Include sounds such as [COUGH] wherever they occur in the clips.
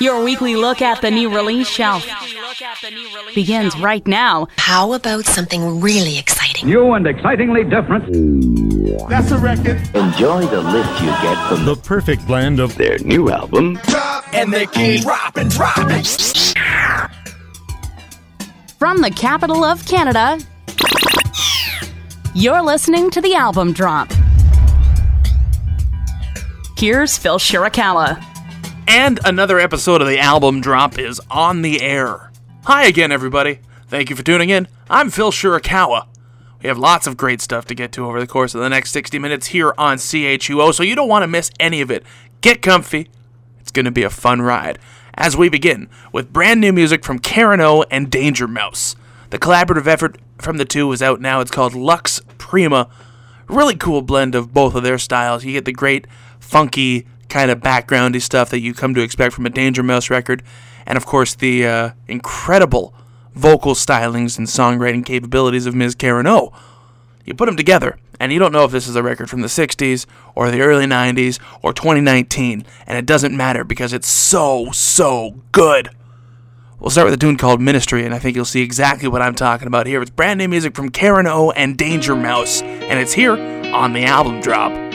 Your weekly look at the new release shelf begins right now. How about something really exciting? New and excitingly different. That's a record. Enjoy the lift you get from The perfect blend of their new album. And they keep dropping, dropping. From the capital of Canada, you're listening to the album drop. Here's Phil Shirakawa. And another episode of the album drop is on the air. Hi again, everybody. Thank you for tuning in. I'm Phil Shirakawa. We have lots of great stuff to get to over the course of the next 60 minutes here on CHUO, so you don't want to miss any of it. Get comfy. It's going to be a fun ride. As we begin with brand new music from Karen O and Danger Mouse. The collaborative effort from the two is out now. It's called Lux Prima. Really cool blend of both of their styles. You get the great, funky, kind of backgroundy stuff that you come to expect from a Danger Mouse record, and of course the uh, incredible vocal stylings and songwriting capabilities of Ms. Karen O. You put them together, and you don't know if this is a record from the 60s or the early 90s or 2019, and it doesn't matter because it's so, so good. We'll start with a tune called Ministry, and I think you'll see exactly what I'm talking about here. It's brand new music from Karen O and Danger Mouse, and it's here on the album drop.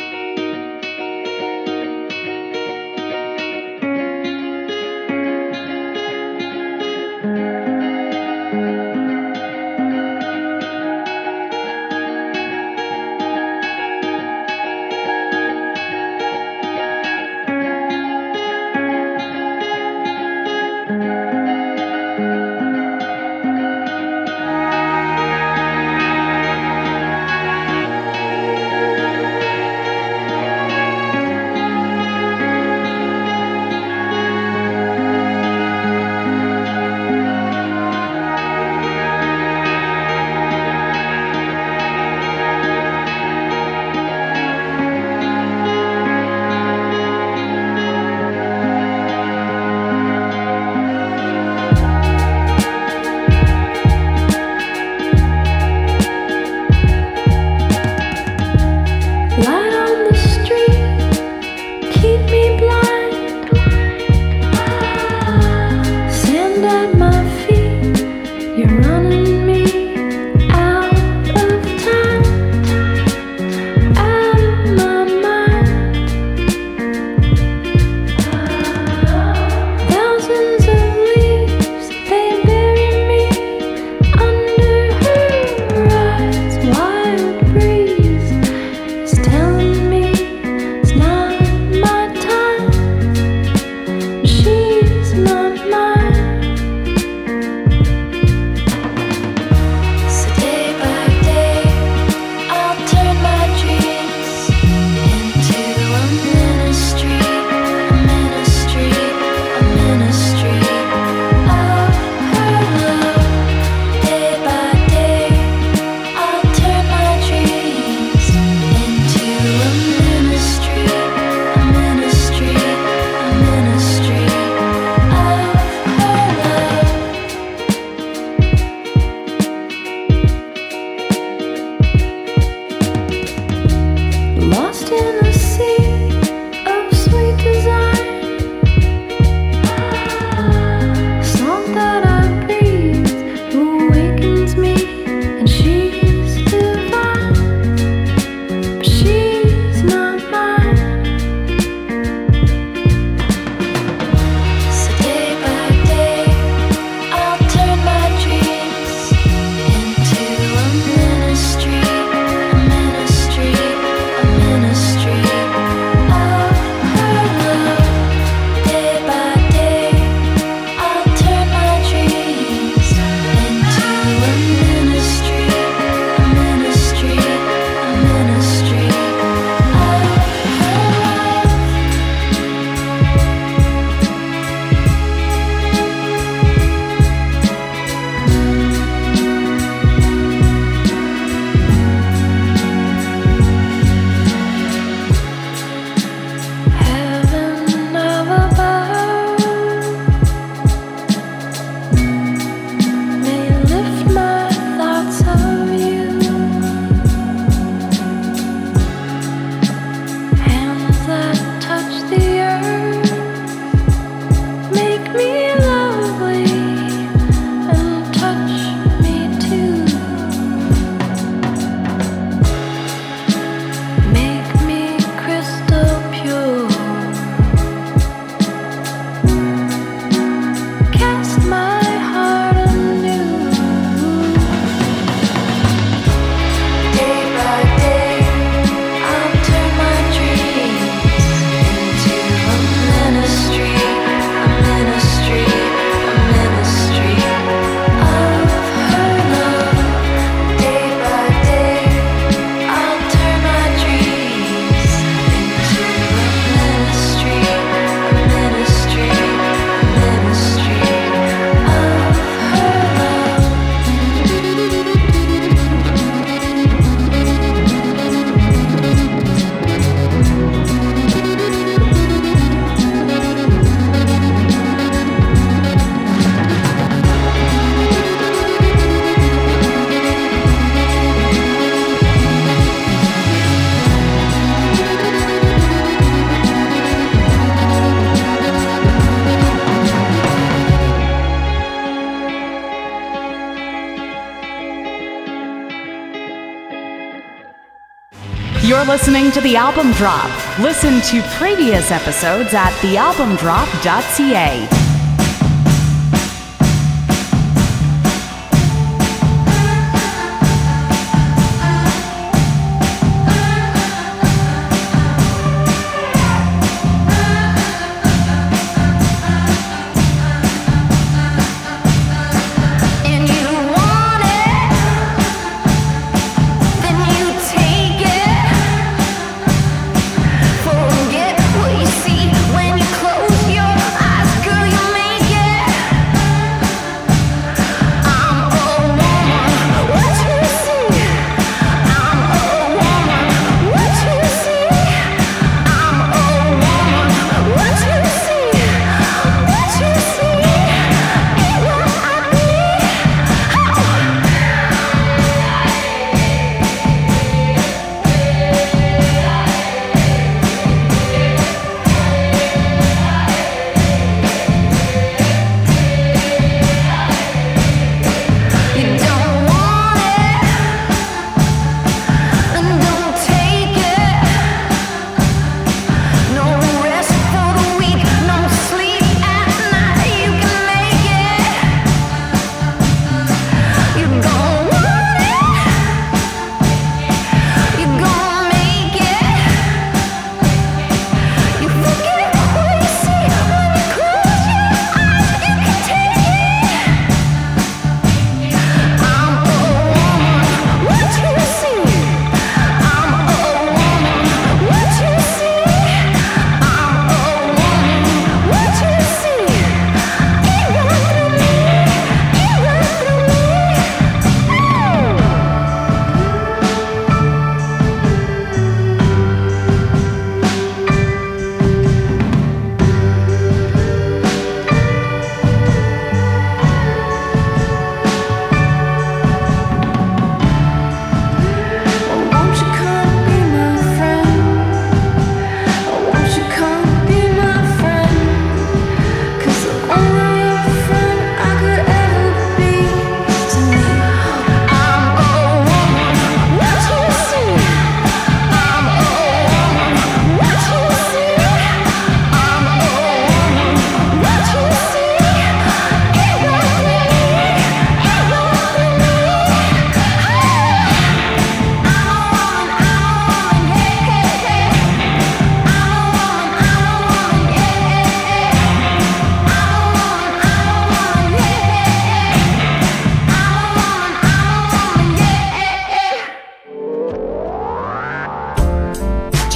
Listening to The Album Drop. Listen to previous episodes at thealbumdrop.ca.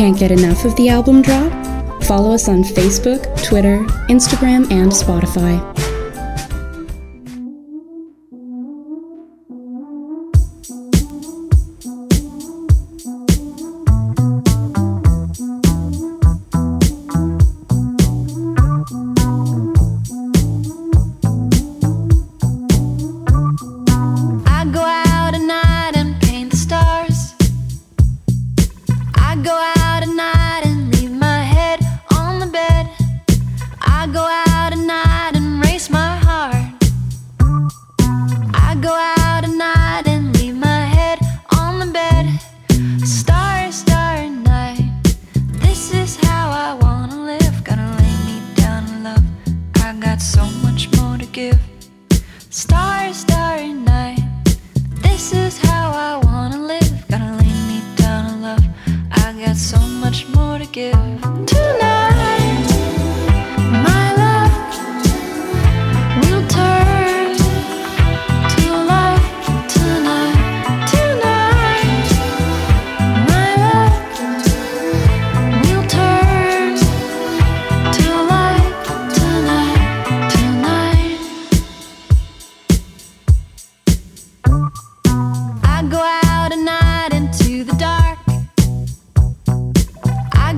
Can't get enough of the album drop? Follow us on Facebook, Twitter, Instagram, and Spotify.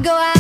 go out.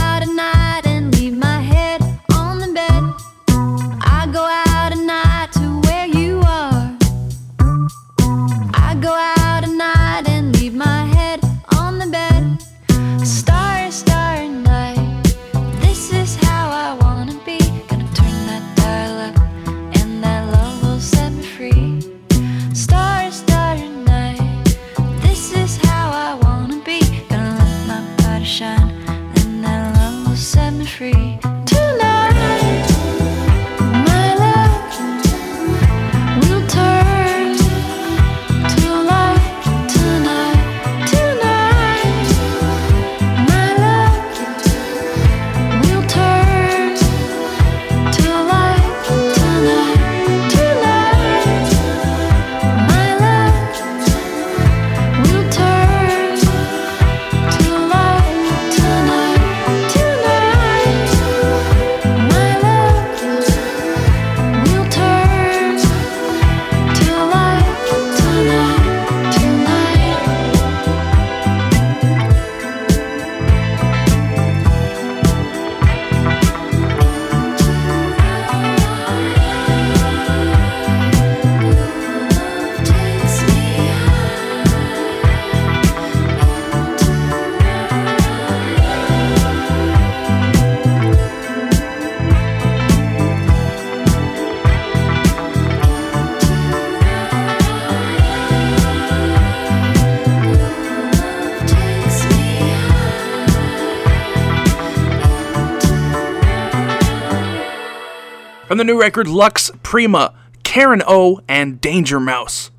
From the new record Lux Prima, Karen O, and Danger Mouse.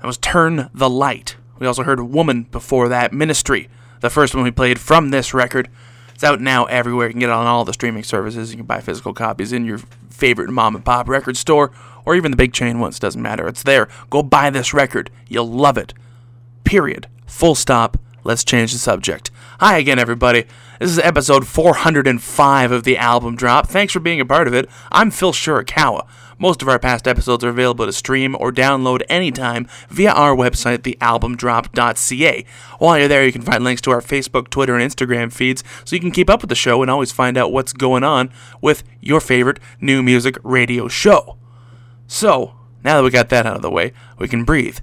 That was Turn the Light. We also heard Woman before that, Ministry, the first one we played from this record. It's out now everywhere. You can get it on all the streaming services. You can buy physical copies in your favorite mom and pop record store or even the big chain ones. Doesn't matter. It's there. Go buy this record. You'll love it. Period. Full stop. Let's change the subject. Hi again, everybody. This is episode 405 of the album drop. Thanks for being a part of it. I'm Phil Shirakawa. Most of our past episodes are available to stream or download anytime via our website, thealbumdrop.ca. While you're there, you can find links to our Facebook, Twitter, and Instagram feeds so you can keep up with the show and always find out what's going on with your favorite new music radio show. So, now that we got that out of the way, we can breathe.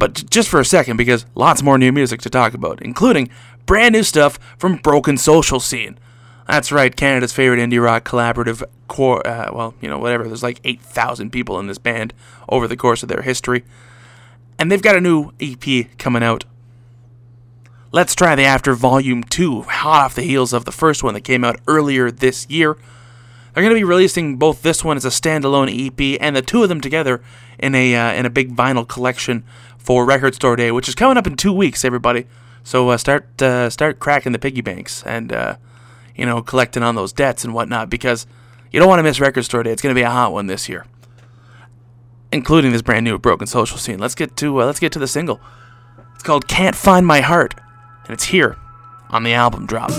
But just for a second, because lots more new music to talk about, including brand new stuff from Broken Social Scene. That's right, Canada's favorite indie rock collaborative. Core, uh, well, you know, whatever. There's like 8,000 people in this band over the course of their history. And they've got a new EP coming out. Let's Try the After Volume 2, hot off the heels of the first one that came out earlier this year. They're going to be releasing both this one as a standalone EP and the two of them together in a uh, in a big vinyl collection for Record Store Day, which is coming up in two weeks, everybody. So uh, start uh, start cracking the piggy banks and uh, you know, collecting on those debts and whatnot because you don't want to miss Record Store Day. It's going to be a hot one this year, including this brand new Broken Social Scene. Let's get to uh, let's get to the single. It's called "Can't Find My Heart," and it's here on the album drop.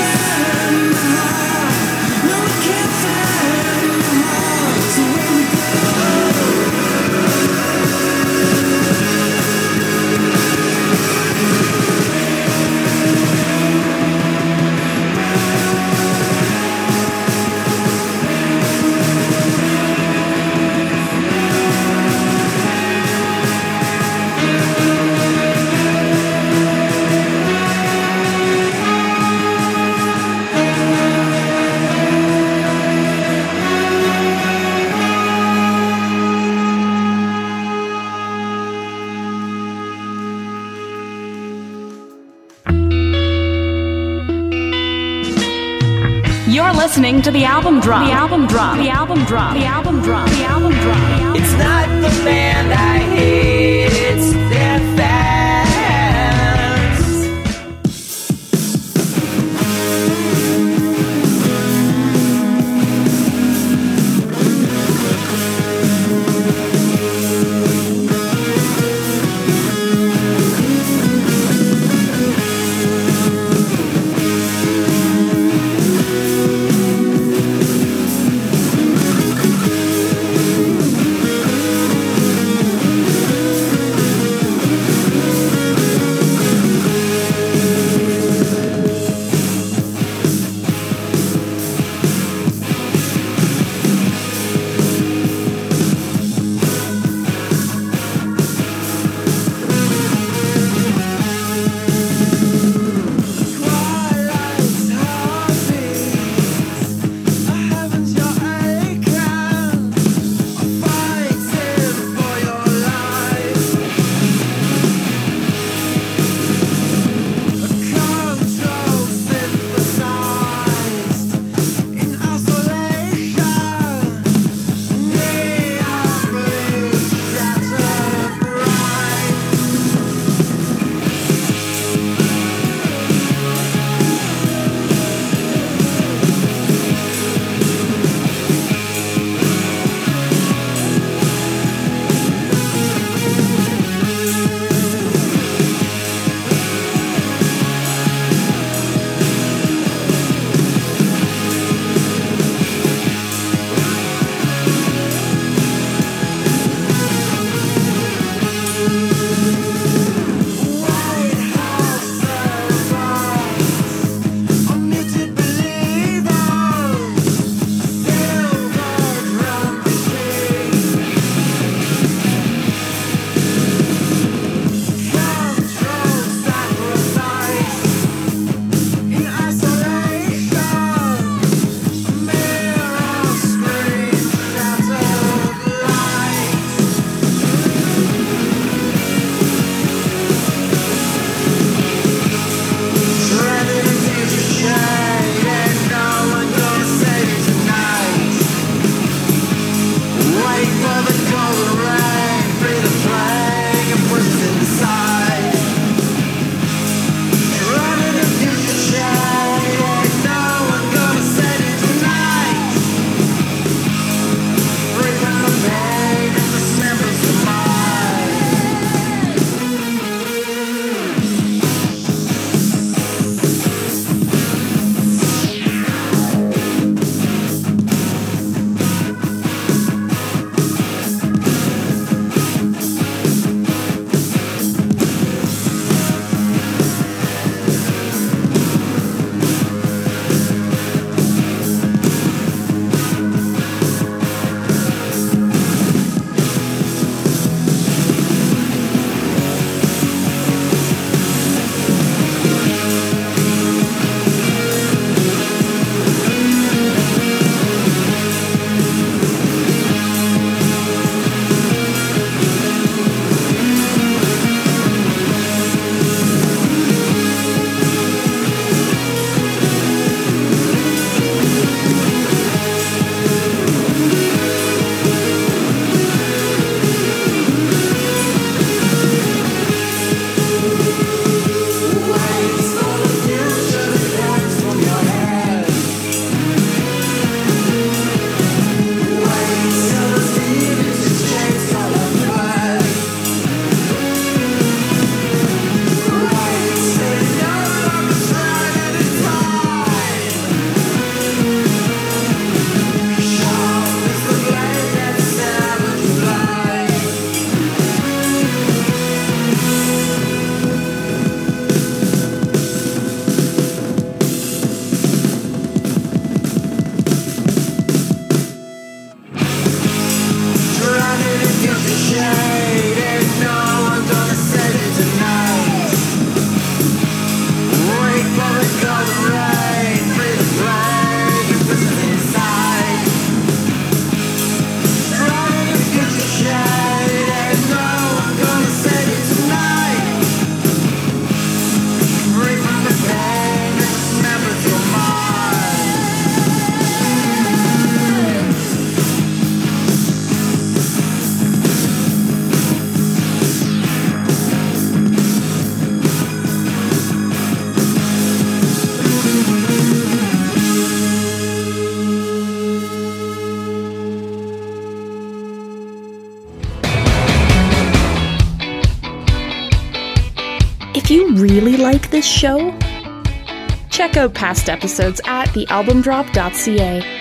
Yeah. Listening to the album drop. The album drop. The album drop. The album drop. The album drop. It's not the band I hate, this show? Check out past episodes at thealbumdrop.ca.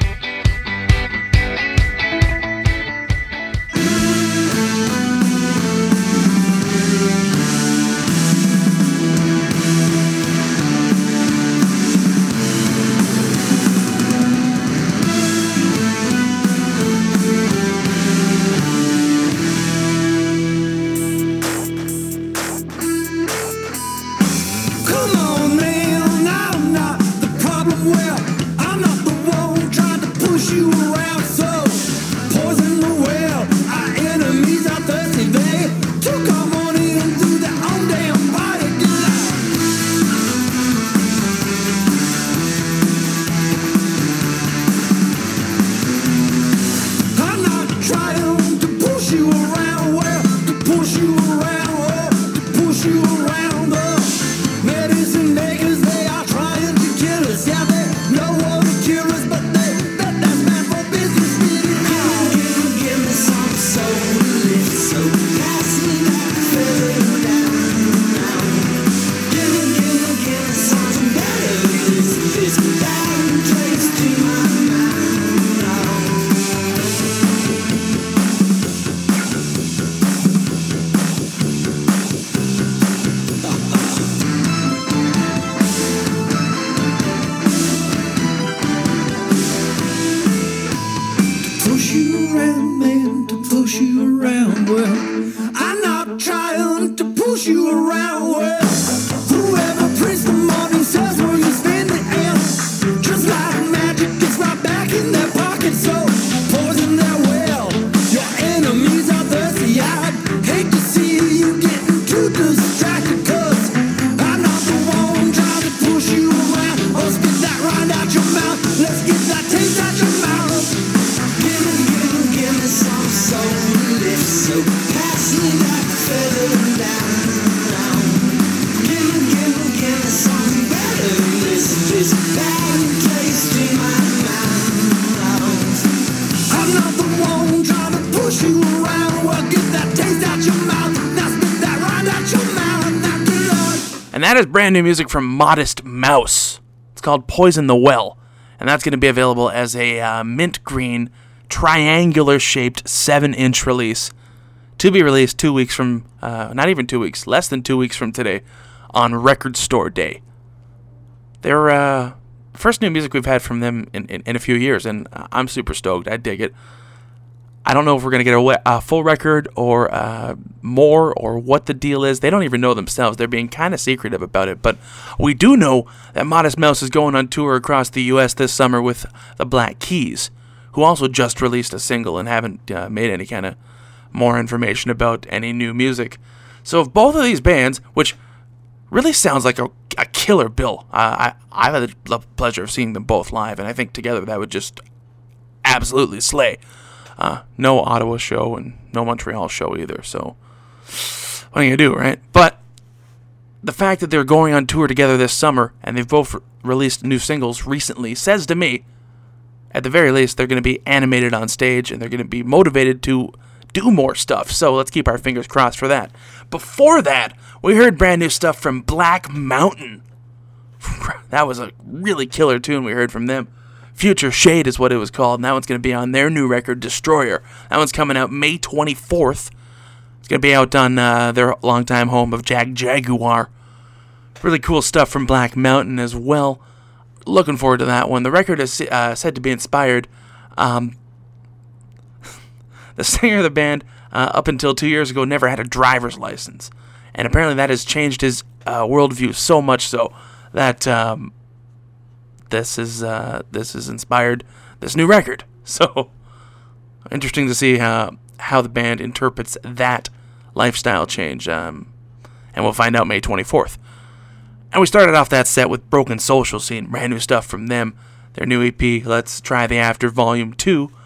is brand new music from Modest Mouse. It's called Poison the Well. And that's going to be available as a uh, mint green, triangular shaped 7 inch release. To be released two weeks from, uh, not even two weeks, less than two weeks from today on Record Store Day. They're uh, first new music we've had from them in, in, in a few years, and I'm super stoked. I dig it. I don't know if we're going to get a, a full record or uh, more or what the deal is. They don't even know themselves. They're being kind of secretive about it. But we do know that Modest Mouse is going on tour across the U.S. this summer with the Black Keys, who also just released a single and haven't uh, made any kind of more information about any new music. So if both of these bands, which really sounds like a, a killer bill, uh, I, I've had the pleasure of seeing them both live, and I think together that would just absolutely slay. Uh, no Ottawa show and no Montreal show either. So what are you gonna do, right? But the fact that they're going on tour together this summer and they've both re- released new singles recently says to me, at the very least, they're going to be animated on stage and they're going to be motivated to do more stuff. So let's keep our fingers crossed for that. Before that, we heard brand new stuff from Black Mountain. [LAUGHS] that was a really killer tune we heard from them. Future Shade is what it was called, and that one's going to be on their new record, Destroyer. That one's coming out May 24th. It's going to be out on uh, their longtime home of Jagjaguwar. Really cool stuff from Black Mountain as well. Looking forward to that one. The record is uh, said to be inspired. Um, [LAUGHS] the singer of the band, uh, up until two years ago, never had a driver's license. And apparently that has changed his uh, worldview so much so that um, this is uh, this is inspired this new record. [LAUGHS] So interesting to see how how the band interprets that lifestyle change. Um, and we'll find out May 24th. And we started off that set with Broken Social Scene, brand new stuff from them. Their new EP, Let's Try the After Volume 2, going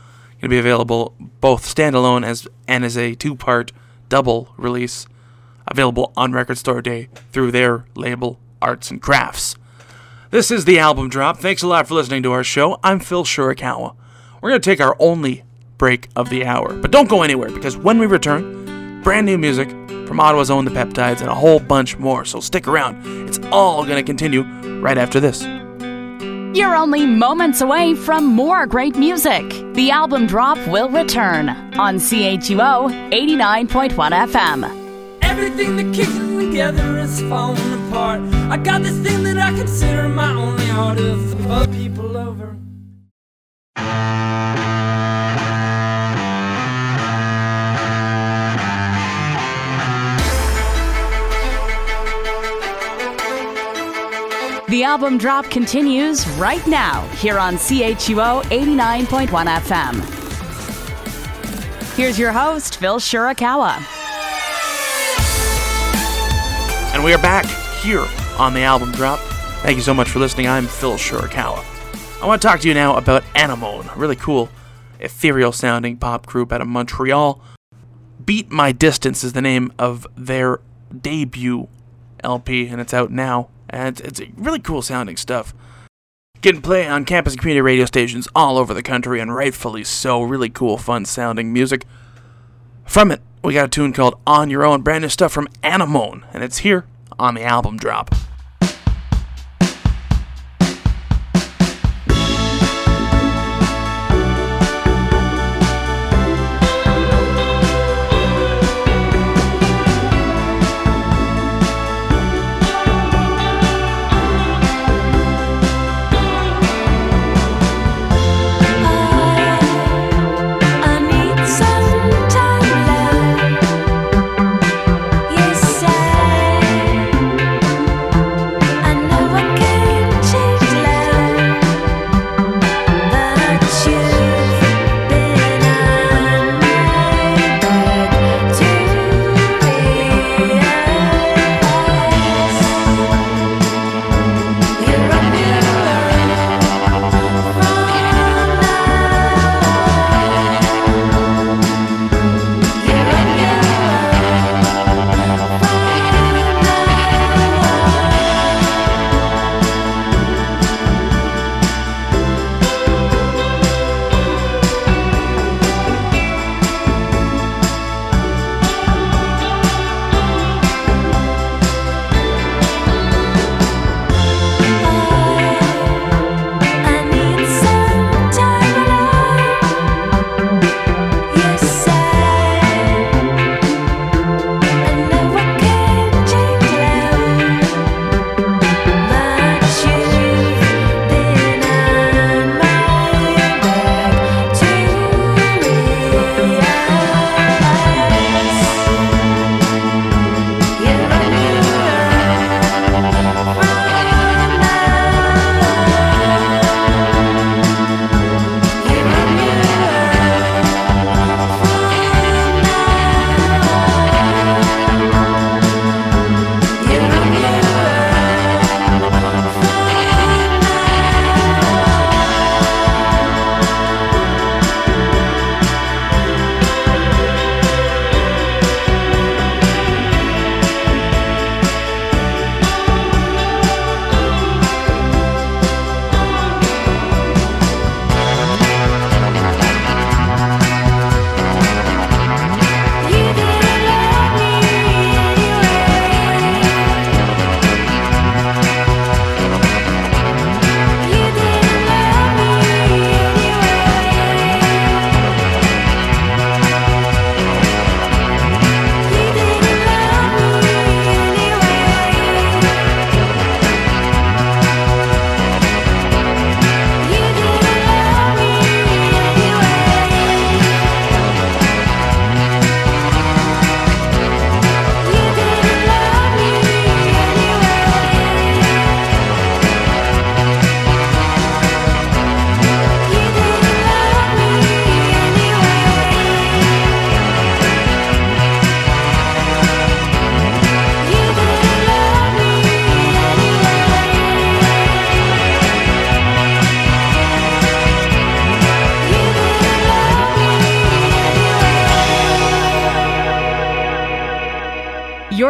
to be available both standalone as and as a two-part double release, available on Record Store Day through their label Arts and Crafts. This is the album drop. Thanks a lot for listening to our show. I'm Phil Shirakawa. We're going to take our only break of the hour, but don't go anywhere because when we return, brand new music from Ottawa's own The Peptides and a whole bunch more, so stick around. It's all going to continue right after this. You're only moments away from more great music. The album drop will return on CHUO 89.1 FM. Everything that keeps together is falling apart. I got this thing that I consider my only art of other people over. The album drop continues right now here on CHUO 89.1 FM. Here's your host, Phil Shirakawa. And we are back here on the album drop. Thank you so much for listening. I'm Phil Shirakawa. I want to talk to you now about Anemone, a really cool, ethereal sounding pop group out of Montreal. Beat My Distance is the name of their debut LP, and it's out now. And it's, really cool sounding stuff. Getting play on campus and community radio stations all over the country, and rightfully so. Really cool, fun sounding music. From it, we got a tune called On Your Own, brand new stuff from Anemone, and it's here on the album drop.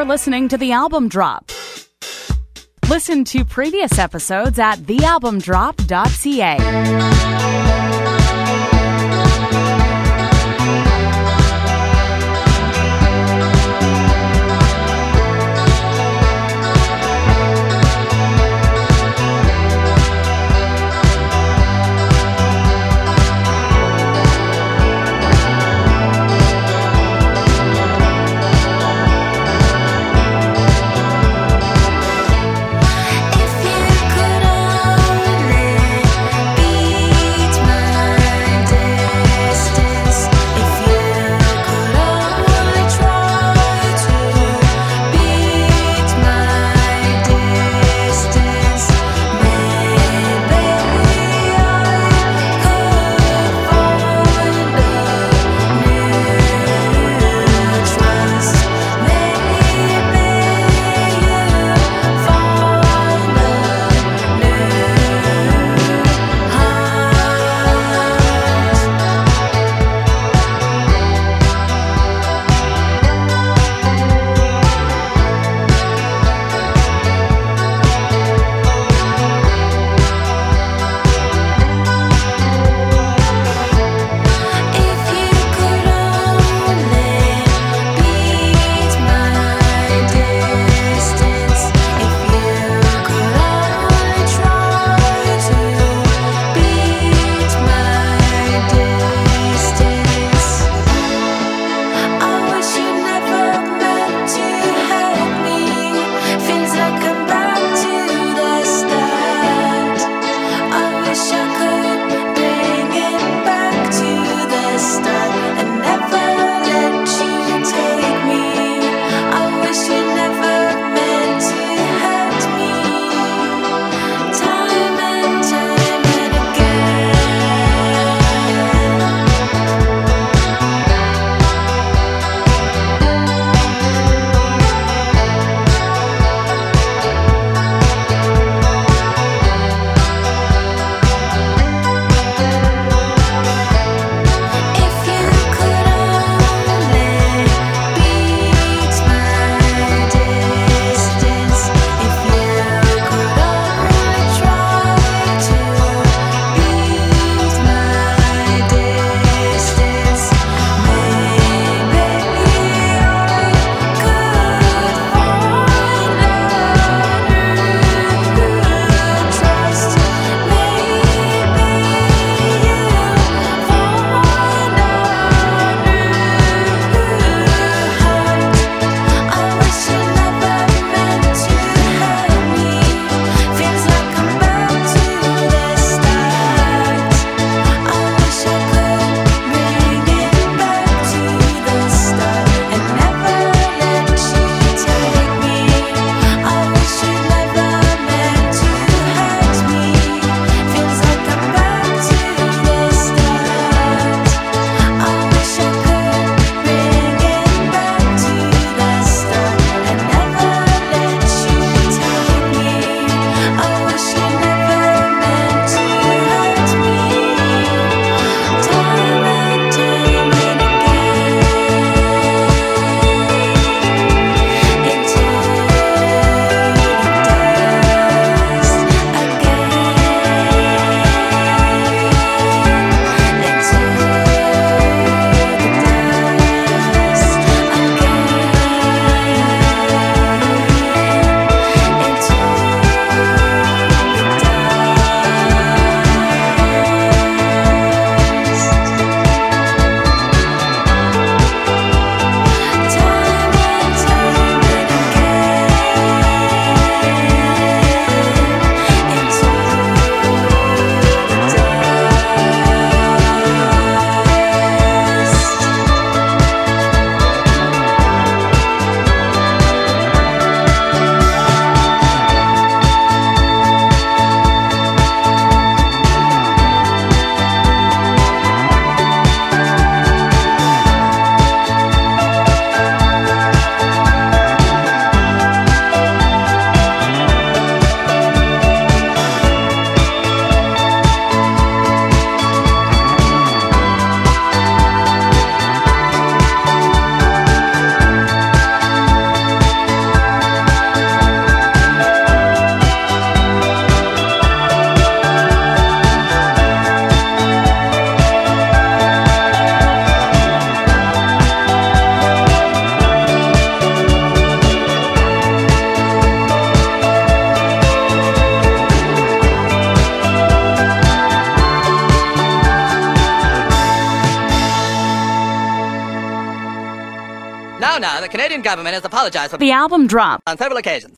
You're listening to the album drop. Listen to previous episodes at thealbumdrop.ca. apologized for The album drop. on several occasions.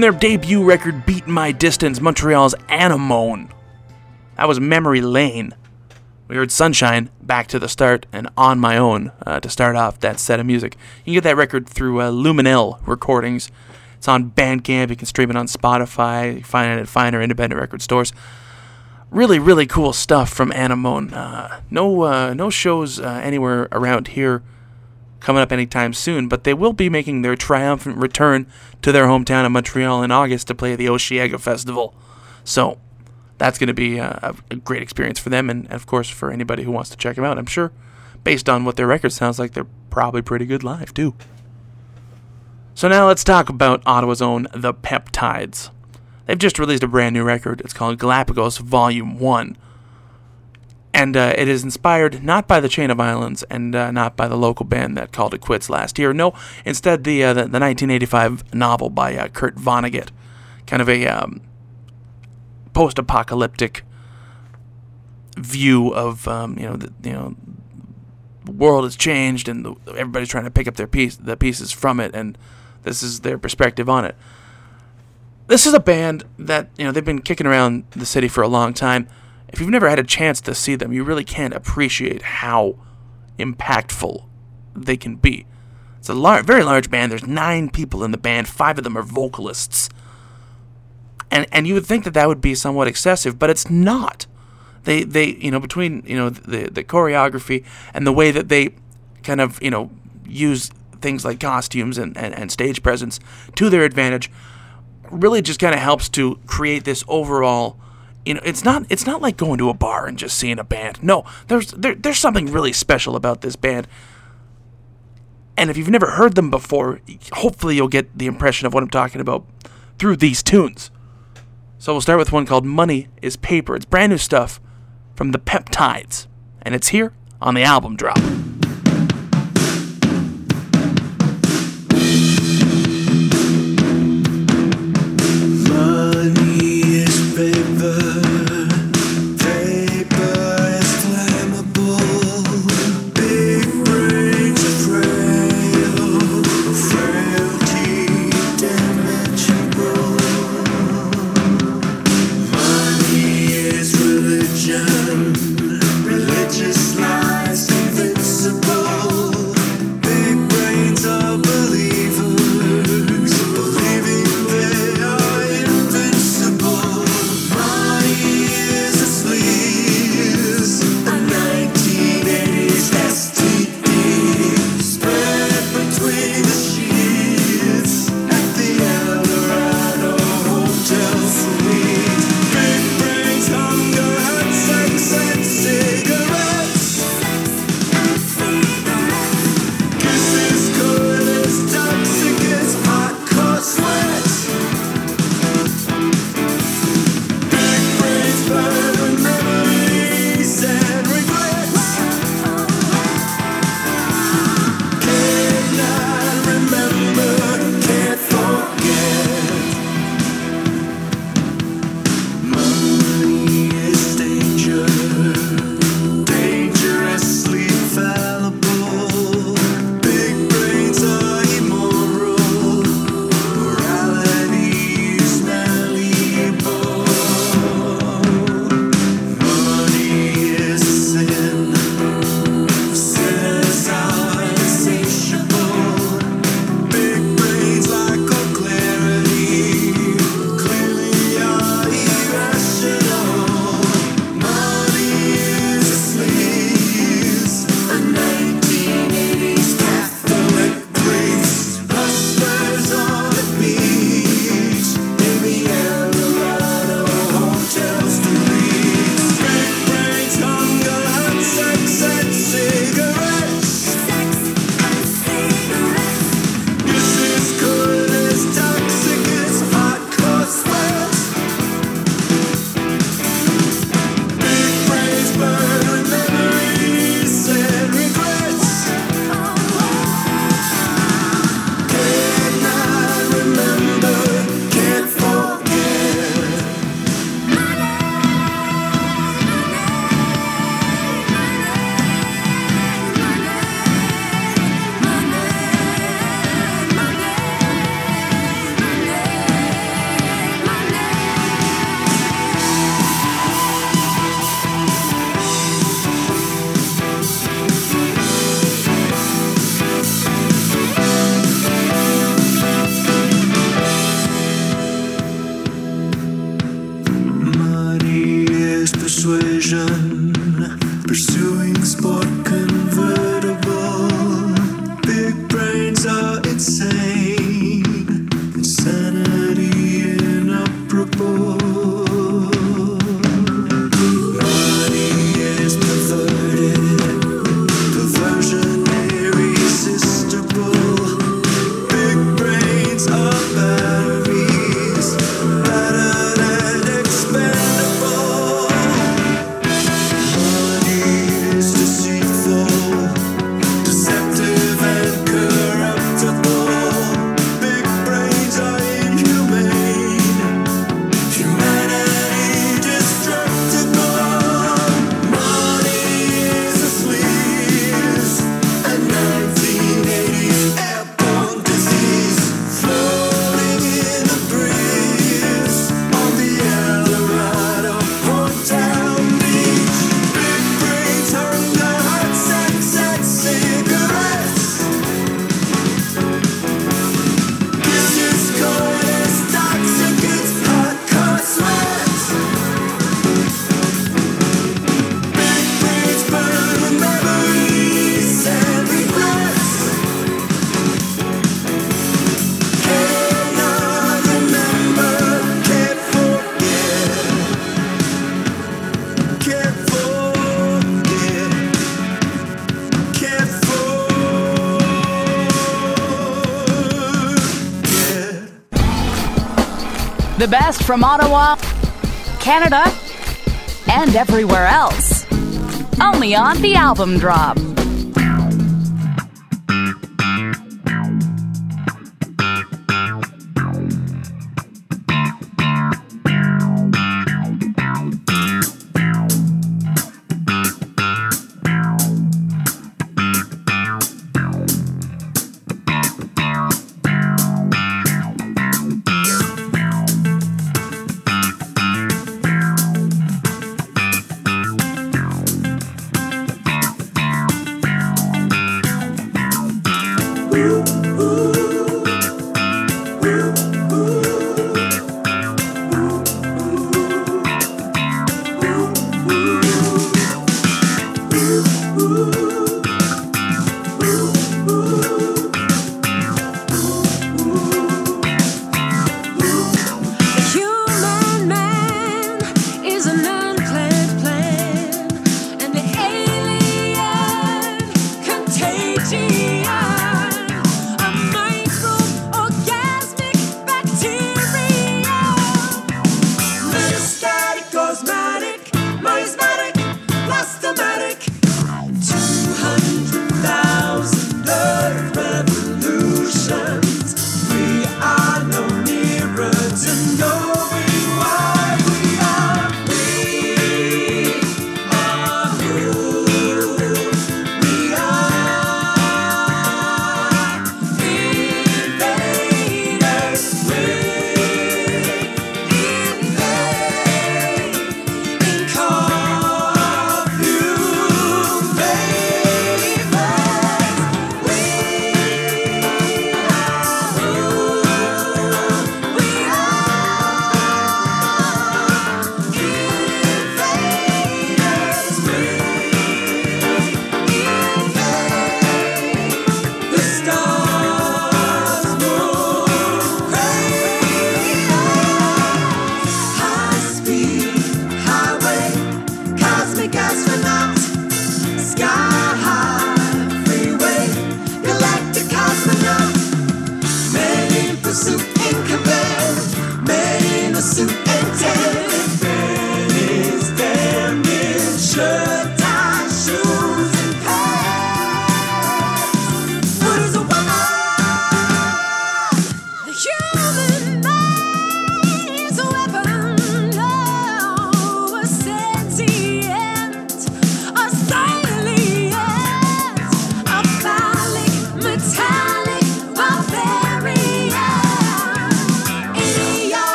From their debut record Beat My Distance, Montreal's Anemone. That was Memory Lane. We heard Sunshine, Back to the Start, and On My Own uh, to start off that set of music. You can get that record through uh, Luminelle Recordings. It's on Bandcamp. You can stream it on Spotify. You find it at finer independent record stores. Really, really cool stuff from Anemone. Uh, no, uh, no shows uh, anywhere around here coming up anytime soon, but they will be making their triumphant return to their hometown of Montreal in August to play the Osheaga Festival. So that's going to be a, a great experience for them, and of course for anybody who wants to check them out. I'm sure, based on what their record sounds like, they're probably pretty good live too. So now let's talk about Ottawa's own The Peptides. They've just released a brand new record. It's called Galapagos Volume 1. And uh, it is inspired not by the Chain of Islands and uh, not by the local band that called it quits last year. No, instead the uh, the, the 1985 novel by uh, Kurt Vonnegut, kind of a um, post-apocalyptic view of um, you know the, you know the world has changed and the, everybody's trying to pick up their piece the pieces from it, and this is their perspective on it. This is a band that you know they've been kicking around the city for a long time. If you've never had a chance to see them, you really can't appreciate how impactful they can be. It's a lar- very large band. There's nine people in the band. Five of them are vocalists, and and you would think that that would be somewhat excessive, but it's not. They they you know between you know the the choreography and the way that they kind of you know use things like costumes and, and, and stage presence to their advantage really just kind of helps to create this overall you know it's not it's not like going to a bar and just seeing a band. No there's there, there's something really special about this band. And if you've never heard them before hopefully you'll get the impression of what i'm talking about through these tunes. So we'll start with one called money is paper. It's brand new stuff from the peptides and it's here on the album drop best from Ottawa, Canada, and everywhere else. Only on the album drop.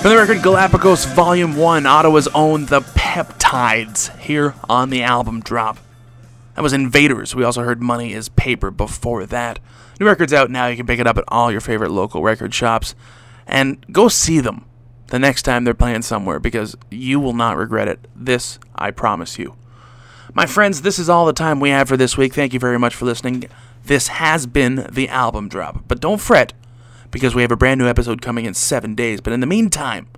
For the record, Galapagos Volume 1, Ottawa's own The Peptides, here on the album drop. That was Invaders. We also heard Money is Paper before that. New record's out now. You can pick it up at all your favorite local record shops. And go see them the next time they're playing somewhere because you will not regret it. This, I promise you. My friends, this is all the time we have for this week. Thank you very much for listening. This has been the album drop. But don't fret, because we have a brand new episode coming in seven days. But in the meantime,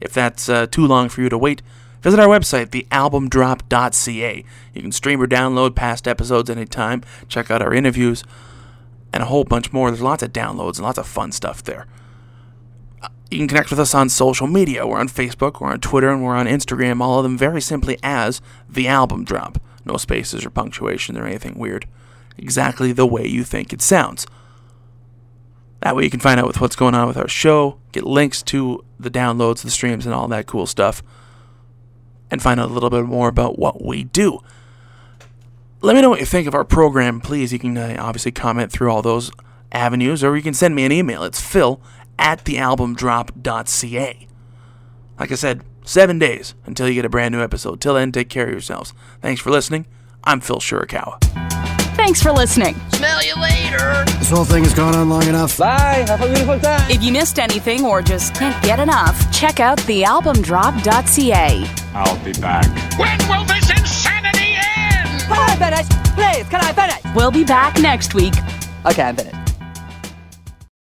if that's uh, too long for you to wait, visit our website, thealbumdrop.ca. You can stream or download past episodes anytime, check out our interviews, and a whole bunch more. There's lots of downloads and lots of fun stuff there. Uh, You can connect with us on social media. We're on Facebook, we're on Twitter, and we're on Instagram. All of them very simply as The Album Drop. No spaces or punctuation or anything weird. Exactly the way you think it sounds. That way you can find out with what's going on with our show, get links to the downloads, the streams, and all that cool stuff, and find out a little bit more about what we do. Let me know what you think of our program, please. You can uh, obviously comment through all those avenues, or you can send me an email. It's phil at thealbumdrop.ca. Like I said, seven days until you get a brand new episode. Till then, take care of yourselves. Thanks for listening. I'm Phil Shirakawa. Thanks for listening. Smell you later. This whole thing has gone on long enough. Bye. Have a beautiful time. If you missed anything or just can't get enough, check out thealbumdrop.ca. I'll be back. When will this insanity end? Can I finish? Please, can I finish? We'll be back next week. Okay, I'm finished.